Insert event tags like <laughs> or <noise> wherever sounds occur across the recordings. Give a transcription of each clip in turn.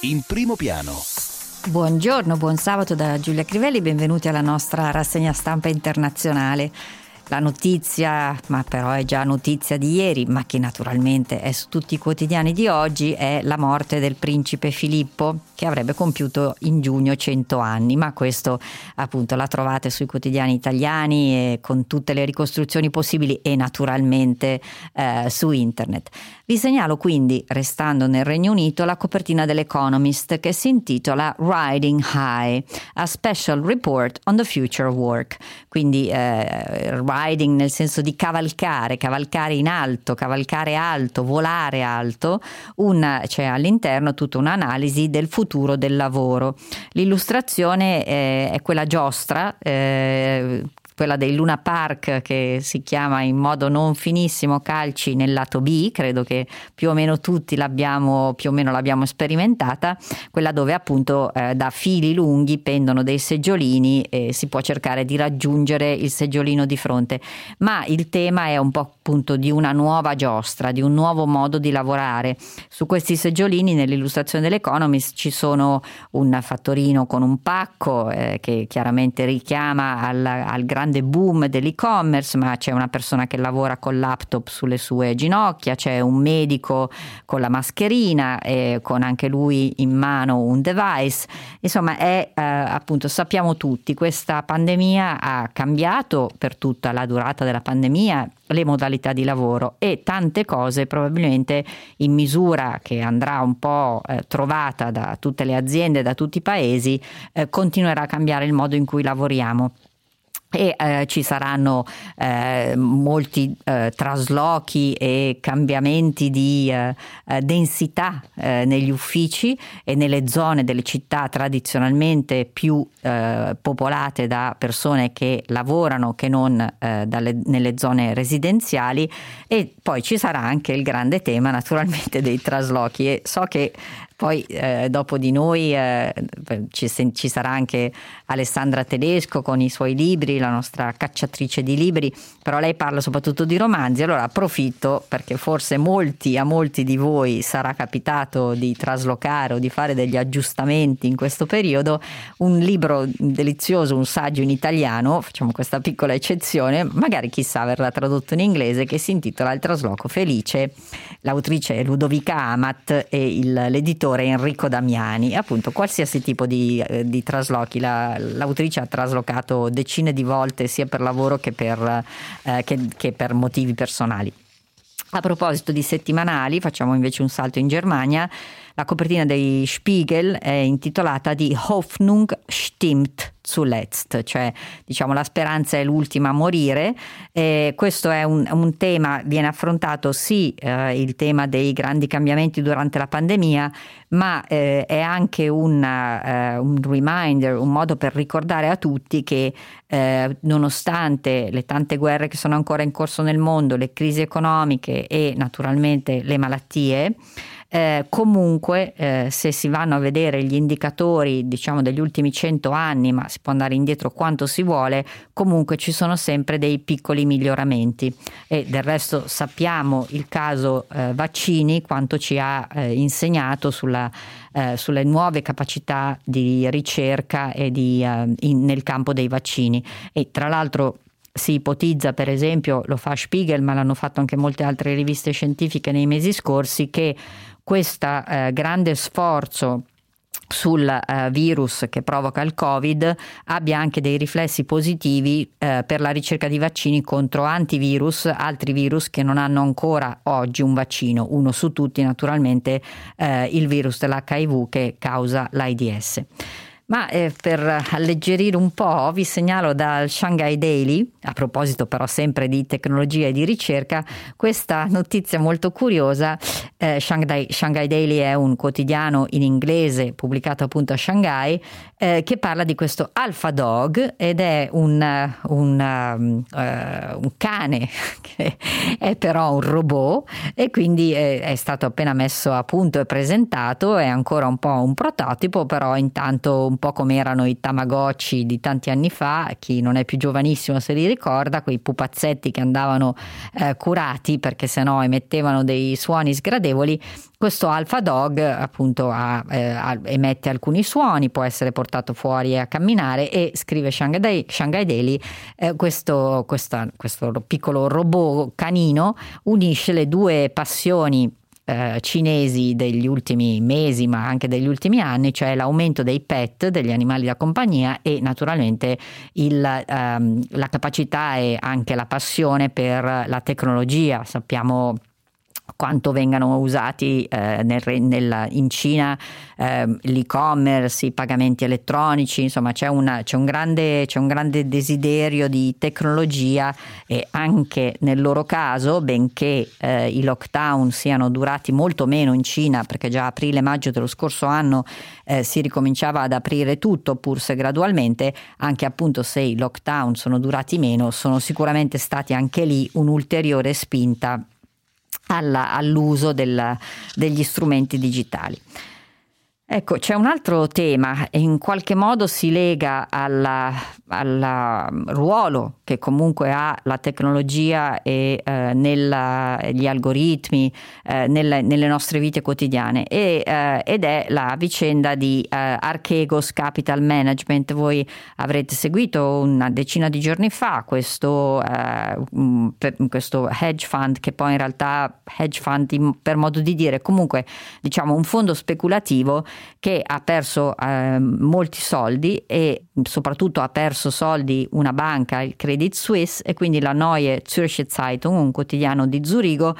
in primo piano. Buongiorno, buon sabato da Giulia Crivelli, benvenuti alla nostra rassegna stampa internazionale. La notizia, ma però è già notizia di ieri, ma che naturalmente è su tutti i quotidiani di oggi, è la morte del principe Filippo, che avrebbe compiuto in giugno 100 anni, ma questo appunto la trovate sui quotidiani italiani con tutte le ricostruzioni possibili e naturalmente eh, su internet. Vi segnalo quindi, restando nel Regno Unito, la copertina dell'Economist che si intitola Riding High, a special report on the future of work, quindi eh, riding nel senso di cavalcare, cavalcare in alto, cavalcare alto, volare alto, c'è all'interno tutta un'analisi del futuro del lavoro. L'illustrazione eh, è quella giostra, eh, quella dei Luna Park che si chiama in modo non finissimo calci nel lato B, credo che più o meno tutti l'abbiamo, più o meno l'abbiamo sperimentata, quella dove appunto eh, da fili lunghi pendono dei seggiolini e si può cercare di raggiungere il seggiolino di fronte, ma il tema è un po' appunto di una nuova giostra, di un nuovo modo di lavorare. Su questi seggiolini nell'illustrazione dell'Economist ci sono un fattorino con un pacco eh, che chiaramente richiama al, al grande grande boom dell'e-commerce, ma c'è una persona che lavora col laptop sulle sue ginocchia, c'è un medico con la mascherina e con anche lui in mano un device. Insomma, è eh, appunto, sappiamo tutti, questa pandemia ha cambiato per tutta la durata della pandemia le modalità di lavoro e tante cose probabilmente in misura che andrà un po' eh, trovata da tutte le aziende, da tutti i paesi, eh, continuerà a cambiare il modo in cui lavoriamo e eh, ci saranno eh, molti eh, traslochi e cambiamenti di eh, eh, densità eh, negli uffici e nelle zone delle città tradizionalmente più popolate da persone che lavorano che non dalle, nelle zone residenziali. E poi ci sarà anche il grande tema naturalmente dei traslochi. E so che poi eh, dopo di noi eh, ci, ci, sarà anche Alessandra Tedesco con i suoi libri, la nostra cacciatrice di libri, però lei parla soprattutto di romanzi, allora approfitto perché forse molti, a molti di voi sarà capitato di traslocare o di fare degli aggiustamenti in questo periodo, un libro delizioso, un saggio in italiano, facciamo questa piccola eccezione, magari chissà verrà tradotto in inglese, che si intitola Il trasloco felice, l'autrice è Ludovica Amat e il, l'editore scrittore Enrico Damiani, appunto qualsiasi tipo di, eh, di traslochi, la, l'autrice ha traslocato decine di volte sia per lavoro che per, eh, che, che per motivi personali. A proposito di settimanali, facciamo invece un salto in Germania. La copertina dei Spiegel è intitolata di Hoffnung stimmt zuletzt, cioè diciamo la speranza è l'ultima a morire. Eh, questo è un, un, tema, viene affrontato sì eh, il tema dei grandi cambiamenti durante la pandemia, ma eh, è anche una, eh, un reminder, un modo per ricordare a tutti che eh, nonostante le tante guerre che sono ancora in corso nel mondo, le crisi economiche e naturalmente le malattie, eh, comunque, eh, se si vanno a vedere gli indicatori, diciamo, degli ultimi 100 anni, ma si può andare indietro quanto si vuole, comunque ci sono sempre dei piccoli miglioramenti. E del resto sappiamo il caso eh, vaccini, quanto ci ha eh, insegnato sulla, eh, sulle nuove capacità di ricerca e di, eh, in, nel campo dei vaccini. E tra l'altro si ipotizza, per esempio, lo fa Spiegel, ma l'hanno fatto anche molte altre riviste scientifiche nei mesi scorsi, che questo eh, grande sforzo sul uh, virus che provoca il Covid abbia anche dei riflessi positivi uh, per la ricerca di vaccini contro antivirus, altri virus che non hanno ancora oggi un vaccino, uno su tutti naturalmente uh, il virus dell'HIV che causa l'AIDS. Ma eh, per alleggerire un po' vi segnalo dal Shanghai Daily, a proposito però sempre di tecnologia e di ricerca, questa notizia molto curiosa. Eh, Shanghai, Shanghai, Daily è un quotidiano in inglese pubblicato appunto a Shanghai eh, che parla di questo Alpha Dog ed è un, un, uh, un cane <laughs> che è però un robot e quindi è, è stato appena messo a punto e presentato, è ancora un po' un prototipo, però intanto un po' come erano i Tamagotchi di tanti anni fa, chi non è più giovanissimo se li ricorda, quei pupazzetti che andavano eh, curati perché sennò emettevano dei suoni sgradevoli, questo Alpha Dog appunto ha, eh, emette alcuni suoni, può essere portato fuori a camminare e scrive Shanghai, Shanghai Daily, eh, questo, questa, questo piccolo robot canino unisce le due passioni eh, cinesi degli ultimi mesi ma anche degli ultimi anni, cioè l'aumento dei pet, degli animali da compagnia e naturalmente il, ehm, la capacità e anche la passione per la tecnologia. Sappiamo quanto vengano usati eh, nel, nel, in Cina eh, l'e-commerce, i pagamenti elettronici, insomma c'è, una, c'è, un grande, c'è, un grande, desiderio di tecnologia e anche nel loro caso, benché eh, i lockdown siano durati molto meno in Cina, perché già aprile-maggio dello scorso anno eh, si ricominciava ad aprire tutto, pur se gradualmente, anche appunto se i lockdown sono durati meno, sono sicuramente stati anche lì un'ulteriore spinta alla, all'uso del, degli strumenti digitali. Ecco, c'è un altro tema e in qualche modo si lega al ruolo che comunque ha la tecnologia e eh, negli algoritmi eh, nelle, nelle, nostre vite quotidiane e, eh, ed è la vicenda di eh, Archegos Capital Management. Voi avrete seguito una decina di giorni fa questo, eh, questo hedge fund che poi in realtà hedge fund per modo di dire comunque diciamo un fondo speculativo che ha perso eh, molti soldi e soprattutto ha perso soldi una banca, il Credit Suisse, e quindi la Neue Zürcher Zeitung, un quotidiano di Zurigo,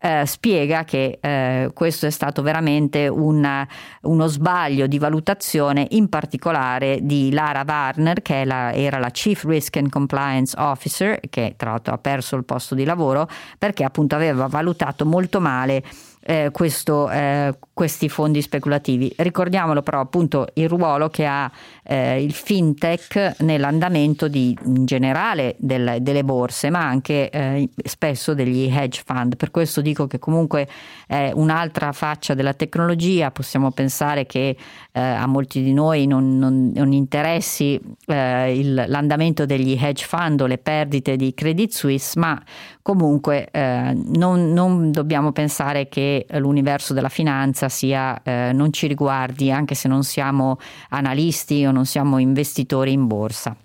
eh, spiega che eh, questo è stato veramente una, uno sbaglio di valutazione, in particolare di Lara Warner, che la, era la Chief Risk and Compliance Officer, che tra l'altro ha perso il posto di lavoro, perché appunto aveva valutato molto male eh, questo, eh, questi fondi speculativi. Ricordiamolo però appunto il ruolo che ha eh, il fintech nell'andamento di, in generale del, delle borse, ma anche eh, spesso degli hedge fund. Per questo dico che comunque è un'altra faccia della tecnologia. Possiamo pensare che eh, a molti di noi non, non, non interessi eh, il, l'andamento degli hedge fund o le perdite di Credit Suisse, ma comunque eh, non, non, dobbiamo pensare che l'universo della finanza sia, eh, non ci riguardi, anche se non siamo analisti o non siamo investitori in borsa.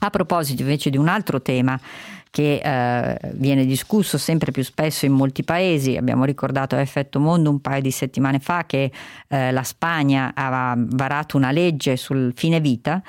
A proposito invece di un altro tema che eh, viene discusso sempre più spesso in molti paesi. Abbiamo ricordato a Effetto Mondo un paio di settimane fa che eh, la Spagna aveva varato una legge sul fine vita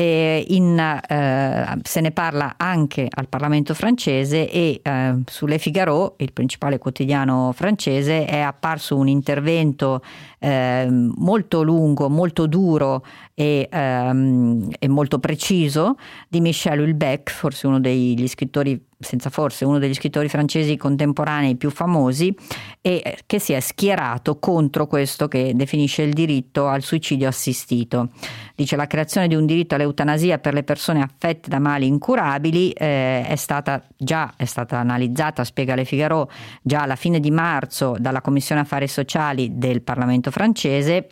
in, eh, se ne parla anche al Parlamento francese e eh, sulle Figaro, il principale quotidiano francese, è apparso un intervento eh, molto lungo, molto duro e, ehm, e, molto preciso di Michel Hulbeck, forse uno degli scrittori senza forse uno degli scrittori francesi contemporanei più famosi e eh, che si è schierato contro questo che definisce il diritto al suicidio assistito. Dice la creazione di un diritto all'eutanasia per le persone affette da mali incurabili eh, è stata già è stata analizzata, spiega Le Figaro, già alla fine di marzo dalla Commissione Affari Sociali del Parlamento francese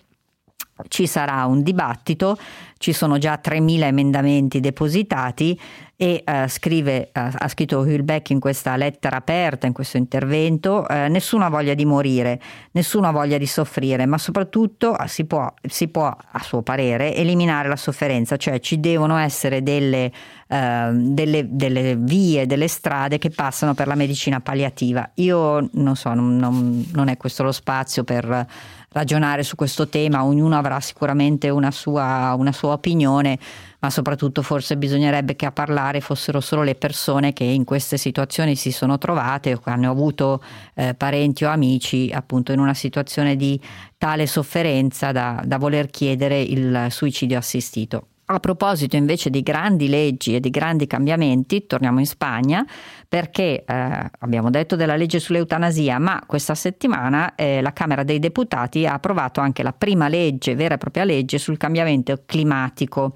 ci sarà un dibattito, ci sono già 3.000 emendamenti depositati e uh, scrive, uh, ha scritto Hulbeck in questa lettera aperta, in questo intervento, uh, nessuno ha voglia di morire, nessuno ha voglia di soffrire, ma soprattutto si può, si può, a suo parere, eliminare la sofferenza, cioè ci devono essere delle, delle, delle vie, delle strade che passano per la medicina palliativa. Io non so, non, non, non è questo lo spazio per ragionare su questo tema, ognuno avrà sicuramente una sua, una sua opinione, ma soprattutto forse bisognerebbe che a parlare fossero solo le persone che in queste situazioni si sono trovate o che hanno avuto eh, parenti o amici appunto in una situazione di tale sofferenza da, da voler chiedere il suicidio assistito. A proposito invece di grandi leggi e di grandi cambiamenti, torniamo in Spagna perché eh, abbiamo detto della legge sull'eutanasia, ma questa settimana eh, la Camera dei Deputati ha approvato anche la prima legge, vera e propria legge sul cambiamento climatico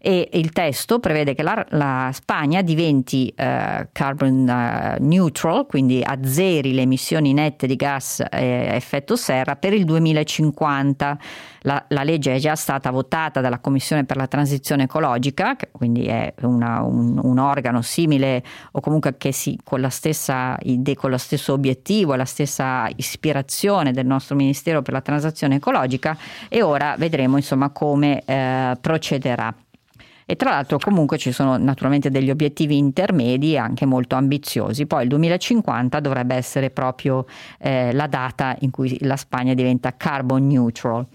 e il testo prevede che la, la Spagna diventi eh, carbon eh, neutral, quindi azzeri le emissioni nette di gas a effetto serra per il 2050. La, la, legge è già stata votata dalla Commissione per la transizione ecologica, che quindi è una, un, un, organo simile o comunque che si, con, la stessa, con lo stesso obiettivo e la stessa ispirazione del nostro Ministero per la transizione ecologica e ora vedremo insomma come eh, procederà. E tra l'altro comunque ci sono naturalmente degli obiettivi intermedi anche molto ambiziosi. Poi il 2050 dovrebbe essere proprio eh, la data in cui la Spagna diventa carbon neutral.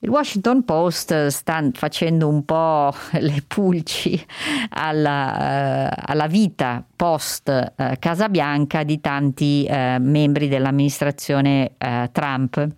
Il Washington Post sta facendo un po' <laughs> le pulci alla, uh, alla vita post uh, Casa Bianca di tanti uh, membri dell'amministrazione Trump.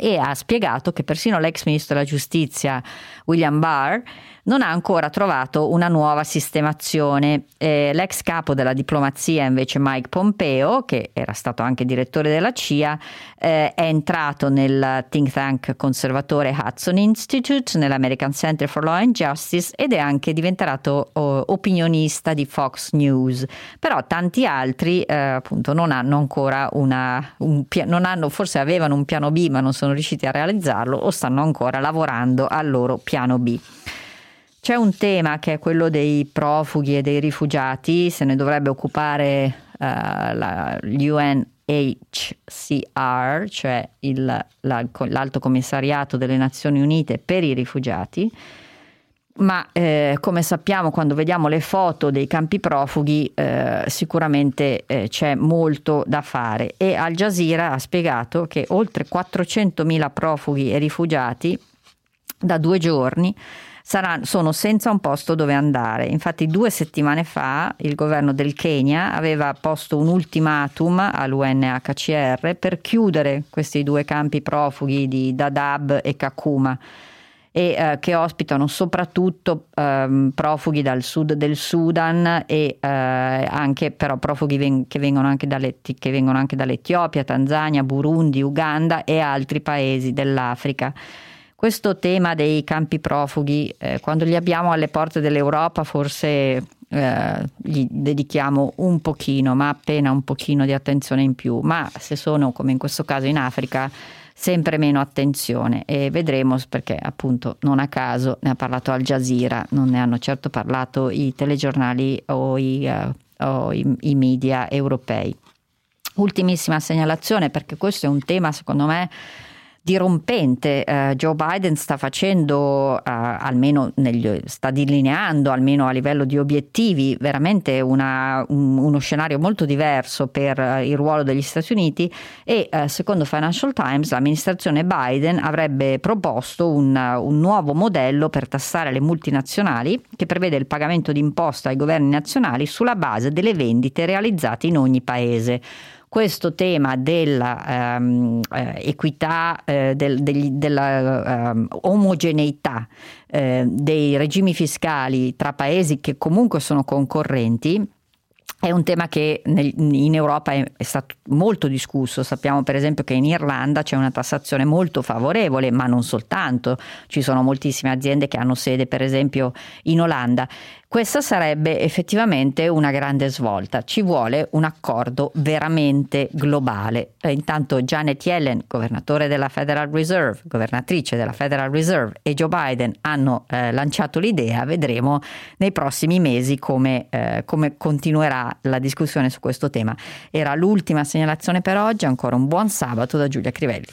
E ha spiegato che persino l'ex ministro della giustizia William Barr non ha ancora trovato una nuova sistemazione. Eh, l'ex capo della diplomazia, invece Mike Pompeo, che era stato anche direttore della CIA, eh, è entrato nel think tank conservatore Hudson Institute, nell'American Center for Law and Justice ed è anche diventato oh, opinionista di Fox News. Però tanti altri eh, appunto non hanno ancora una, un non hanno, forse avevano un piano B ma non sono riusciti a realizzarlo o stanno ancora lavorando al loro piano B. C'è un tema che è quello dei profughi e dei rifugiati, se ne dovrebbe occupare uh, la, l'UNHCR, cioè il, la, l'Alto Commissariato delle Nazioni Unite per i rifugiati, ma eh, come sappiamo quando vediamo le foto dei campi profughi eh, sicuramente eh, c'è molto da fare. E Al Jazeera ha spiegato che oltre 400.000 profughi e rifugiati da due giorni saranno, sono senza un posto dove andare. Infatti due settimane fa il governo del Kenya aveva posto un ultimatum all'UNHCR per chiudere questi due campi profughi di Dadaab e Kakuma e eh, che ospitano soprattutto eh, profughi dal sud del Sudan e eh, anche però profughi ven- che, vengono anche che vengono anche dall'Etiopia, Tanzania, Burundi, Uganda e altri paesi dell'Africa. Questo tema dei campi profughi, eh, quando li abbiamo alle porte dell'Europa, forse eh, gli dedichiamo un pochino, ma appena un pochino di attenzione in più, ma se sono come in questo caso in Africa, sempre meno attenzione e vedremo perché appunto non a caso ne ha parlato Al Jazeera, non ne hanno certo parlato i telegiornali o i, uh, o i, i media europei. Ultimissima segnalazione perché questo è un tema secondo me dirompente. Eh, Joe Biden sta facendo, eh, almeno negli, sta delineando, almeno a livello di obiettivi, veramente una, un, uno scenario molto diverso per eh, il ruolo degli Stati Uniti e eh, secondo Financial Times l'amministrazione Biden avrebbe proposto un, un nuovo modello per tassare le multinazionali che prevede il pagamento di imposta ai governi nazionali sulla base delle vendite realizzate in ogni paese questo tema dell'equità, ehm, eh, del, della eh, omogeneità eh, dei regimi fiscali tra paesi che comunque sono concorrenti è un tema che in Europa è, è, stato molto discusso. Sappiamo per esempio che in Irlanda c'è una tassazione molto favorevole, ma non soltanto. Ci sono moltissime aziende che hanno sede per esempio in Olanda. Questa sarebbe effettivamente una grande svolta. Ci vuole un accordo veramente globale. E intanto Janet Yellen, governatore della Federal Reserve, governatrice della Federal Reserve, e Joe Biden hanno eh, lanciato l'idea. Vedremo nei prossimi mesi come, eh, come continuerà la discussione su questo tema. Era l'ultima segnalazione per oggi. Ancora un buon sabato da Giulia Crivelli.